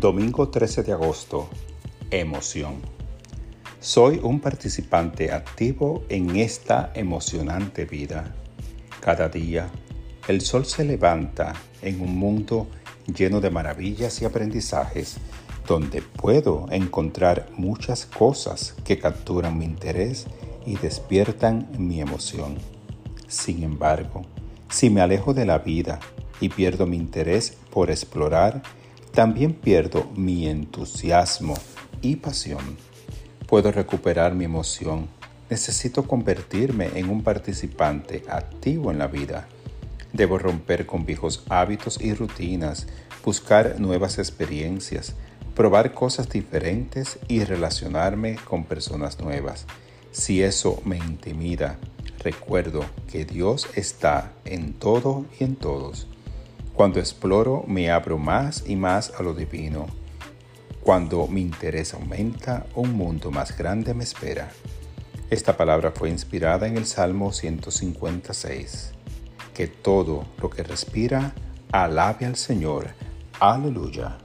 Domingo 13 de agosto. Emoción. Soy un participante activo en esta emocionante vida. Cada día, el sol se levanta en un mundo lleno de maravillas y aprendizajes donde puedo encontrar muchas cosas que capturan mi interés y despiertan mi emoción. Sin embargo, si me alejo de la vida y pierdo mi interés por explorar, también pierdo mi entusiasmo y pasión. Puedo recuperar mi emoción. Necesito convertirme en un participante activo en la vida. Debo romper con viejos hábitos y rutinas, buscar nuevas experiencias, probar cosas diferentes y relacionarme con personas nuevas. Si eso me intimida, recuerdo que Dios está en todo y en todos. Cuando exploro me abro más y más a lo divino. Cuando mi interés aumenta, un mundo más grande me espera. Esta palabra fue inspirada en el Salmo 156. Que todo lo que respira alabe al Señor. Aleluya.